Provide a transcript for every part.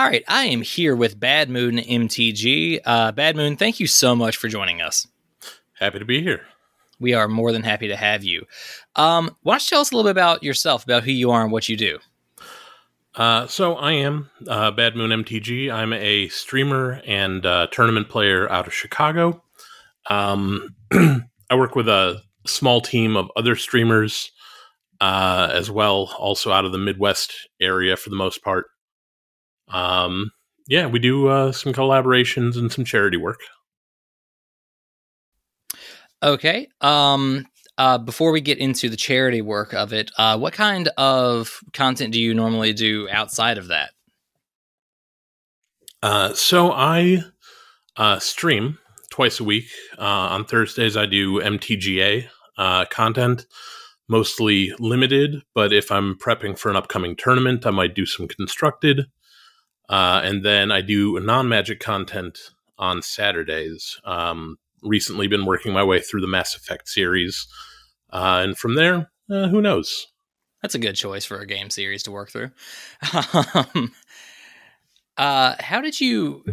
All right, I am here with Bad Moon MTG. Uh, Bad Moon, thank you so much for joining us. Happy to be here. We are more than happy to have you. Um, why don't you tell us a little bit about yourself, about who you are and what you do? Uh, so I am uh, Bad Moon MTG. I'm a streamer and uh, tournament player out of Chicago. Um, I work with a small team of other streamers uh, as well, also out of the Midwest area for the most part. Um, yeah, we do uh, some collaborations and some charity work. Okay. Um, uh, before we get into the charity work of it, uh, what kind of content do you normally do outside of that? Uh, so I uh, stream twice a week. Uh, on Thursdays, I do MTGA uh, content, mostly limited. But if I'm prepping for an upcoming tournament, I might do some constructed. Uh, and then I do non magic content on Saturdays. Um, recently been working my way through the Mass Effect series. Uh, and from there, uh, who knows? That's a good choice for a game series to work through. um, uh, how did you?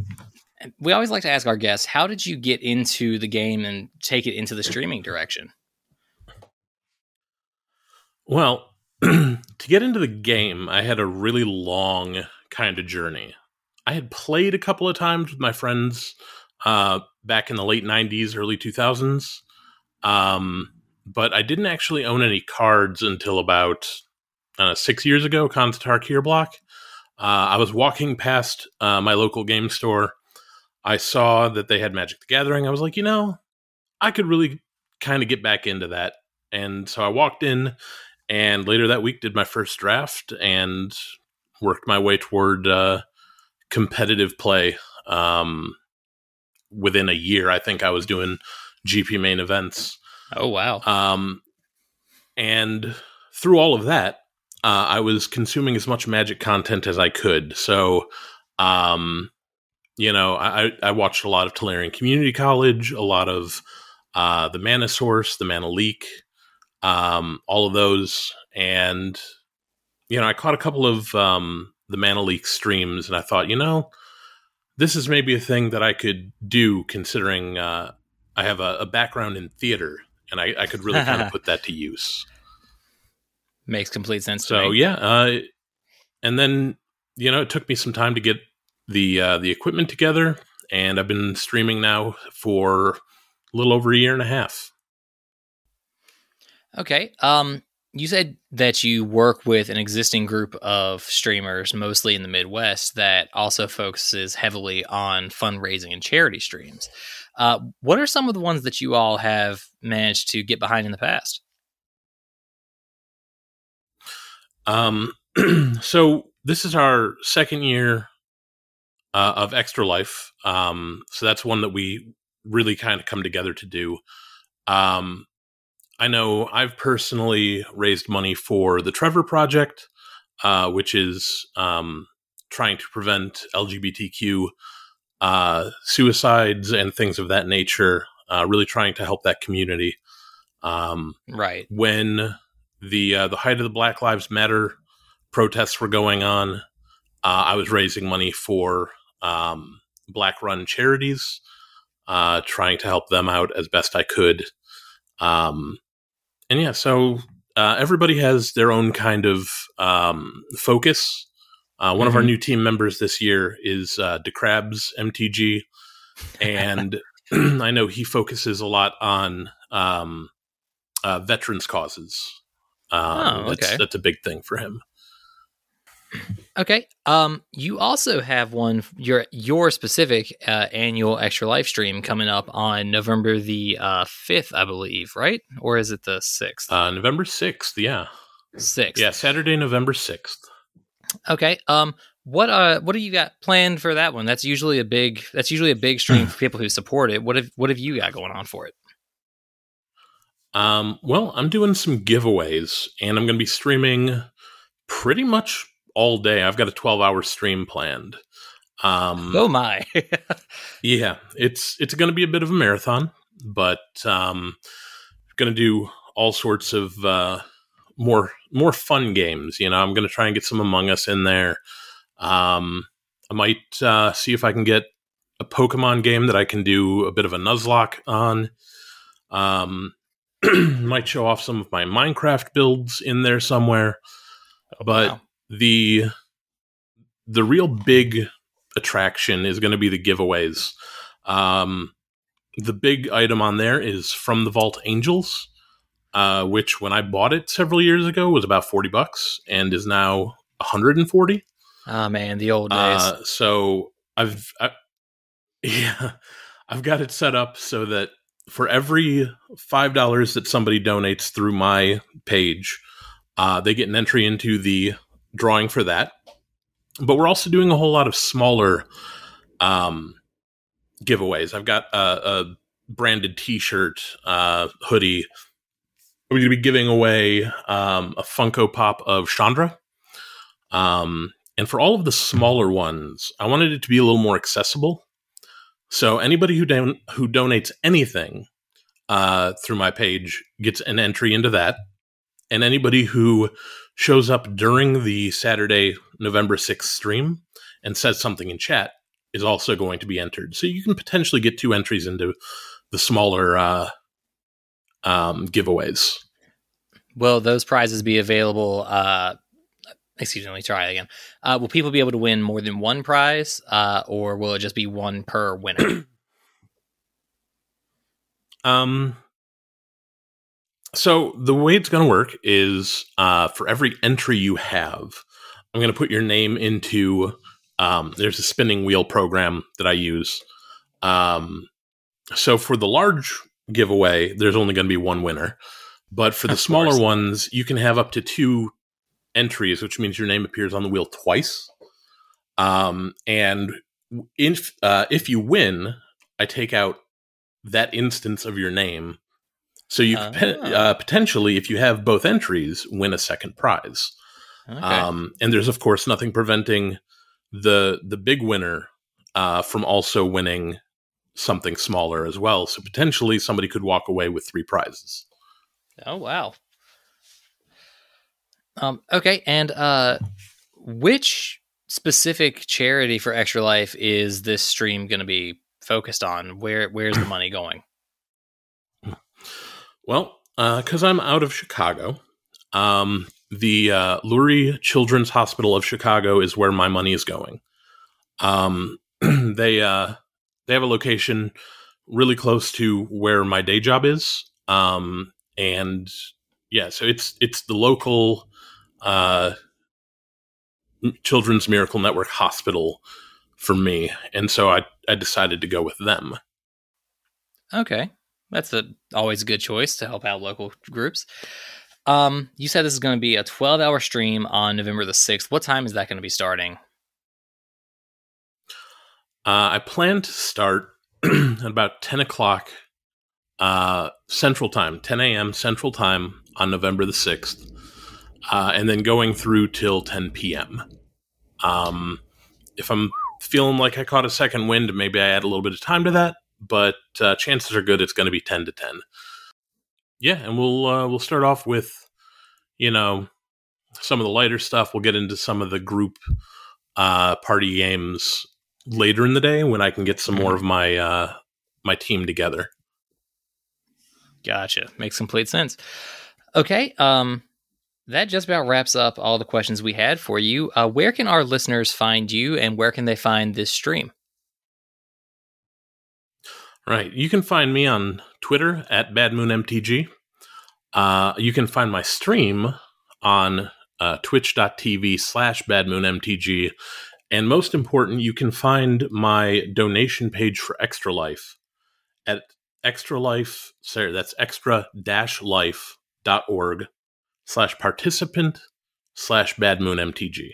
We always like to ask our guests, how did you get into the game and take it into the streaming direction? Well, to get into the game, I had a really long kind of journey. I had played a couple of times with my friends uh, back in the late 90s, early 2000s. Um, but I didn't actually own any cards until about uh, six years ago, Khans of block. Uh, I was walking past uh, my local game store. I saw that they had Magic the Gathering. I was like, you know, I could really kind of get back into that. And so I walked in and later that week did my first draft and worked my way toward uh, competitive play. Um, within a year, I think I was doing GP main events. Oh wow! Um, and through all of that, uh, I was consuming as much Magic content as I could. So, um, you know, I, I watched a lot of Tolarian Community College, a lot of uh, the Mana Source, the Mana Leak, um, all of those, and you know, I caught a couple of um, the Mana Leak streams, and I thought, you know, this is maybe a thing that I could do, considering uh, I have a, a, background in theater, and I, I could really kind of put that to use. Makes complete sense. So yeah, uh, and then you know, it took me some time to get the uh, the equipment together, and I've been streaming now for a little over a year and a half. Okay. Um, you said that you work with an existing group of streamers, mostly in the Midwest, that also focuses heavily on fundraising and charity streams. Uh, what are some of the ones that you all have managed to get behind in the past? Um, so this is our second year uh, of Extra Life. Um, so that's one that we really kind of come together to do. Um, I know I've personally raised money for the Trevor Project, uh, which is um, trying to prevent LGBTQ uh, suicides and things of that nature. Uh, really trying to help that community. Um, right when the uh, the height of the Black Lives Matter protests were going on, uh, I was raising money for um, Black run charities, uh, trying to help them out as best I could. Um, and yeah, so uh, everybody has their own kind of um, focus. Uh, one mm-hmm. of our mm-hmm. new team members this year is uh, DeCrabs MTG, and I know he focuses a lot on um, uh, veterans causes. Um, oh, okay. That's, that's a big thing for him. Okay. Um, you also have one your your specific uh, annual extra life stream coming up on November the uh, fifth, I believe, right? Or is it the sixth? Uh, November sixth. Yeah, sixth. Yeah, Saturday, November sixth. Okay. Um, what uh, what do you got planned for that one? That's usually a big. That's usually a big stream for people who support it. What have What have you got going on for it? Um, well, I'm doing some giveaways, and I'm going to be streaming pretty much all day. I've got a 12 hour stream planned. Um, oh my! yeah, it's it's going to be a bit of a marathon, but um, going to do all sorts of uh, more more fun games. You know, I'm going to try and get some Among Us in there. Um, I might uh, see if I can get a Pokemon game that I can do a bit of a Nuzlocke on. Um, might show off some of my Minecraft builds in there somewhere. Oh, but wow. The the real big attraction is going to be the giveaways. Um, the big item on there is from the Vault Angels, uh, which when I bought it several years ago was about forty bucks and is now one hundred and forty. Oh man, the old days. Uh, so I've, I, yeah, I've got it set up so that for every five dollars that somebody donates through my page, uh, they get an entry into the drawing for that. But we're also doing a whole lot of smaller um, giveaways. I've got a, a branded T-shirt, uh, hoodie. We're going to be giving away um, a Funko Pop of Chandra. Um, and for all of the smaller ones, I wanted it to be a little more accessible. So anybody who don- who donates anything uh, through my page gets an entry into that, and anybody who shows up during the Saturday, November sixth stream and says something in chat is also going to be entered. So you can potentially get two entries into the smaller uh, um, giveaways. Will those prizes be available? Uh, excuse me, let me try again. Uh, will people be able to win more than one prize, uh, or will it just be one per winner? Um, so the way it's going to work is uh, for every entry you have, I'm going to put your name into. Um, there's a spinning wheel program that I use. Um, so for the large giveaway, there's only going to be one winner. But for the Of smaller course. ones, you can have up to two entries, which means your name appears on the wheel twice. Um, and if uh, if you win, I take out that instance of your name. So you could Ah. uh, potentially, if you have both entries, win a second prize. Okay. Um, and there's of course nothing preventing the the big winner uh, from also winning something smaller as well. So potentially somebody could walk away with three prizes. oh wow. Um, okay, and uh, which specific charity for Extra Life is this stream going to be focused on? Where Where's the money going? Well, because I'm out of Chicago, um, the uh, Lurie Children's Hospital of Chicago is where my money is going. Um, they uh, they have a location really close to where my day job is, um, and yeah, so it's it's the local uh, Children's Miracle Network hospital for me, and so I I decided to go with them. Okay, that's a always a good choice to help out local groups. Um, you said this is going to be a 12 hour stream on November the 6th. What time is that going to be starting? Uh, I plan to start at about 10 o'clock uh, Central Time, 10 a.m. Central Time on November the 6th, uh, and then going through till 10 p.m. Um, if I'm feeling like I caught a second wind, maybe I add a little bit of time to that, but uh, chances are good it's going to be 10 to 10. Yeah, and we'll uh, we'll start off with, you know, some of the lighter stuff. We'll get into some of the group uh, party games later in the day when I can get some more of my uh, my team together. Gotcha. Makes complete sense. Okay. Um, that just about wraps up all the questions we had for you. Uh, where can our listeners find you and where can they find this stream? Right. You can find me on Twitter at BadMoonMTG. Uh, you can find my stream on uh, twitch.tv slash badmoonmtg. And most important, you can find my donation page for Extra Life at extra life, sorry, that's extra dash life.org slash participant slash badmoonmtg.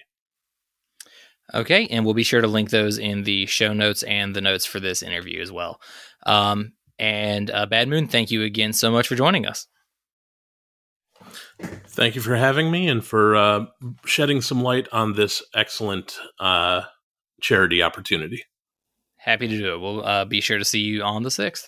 Okay. And we'll be sure to link those in the show notes and the notes for this interview as well. Um, and uh, Bad Moon, thank you again so much for joining us. Thank you for having me and for uh, shedding some light on this excellent uh, charity opportunity. Happy to do it. We'll uh, be sure to see you on the 6th.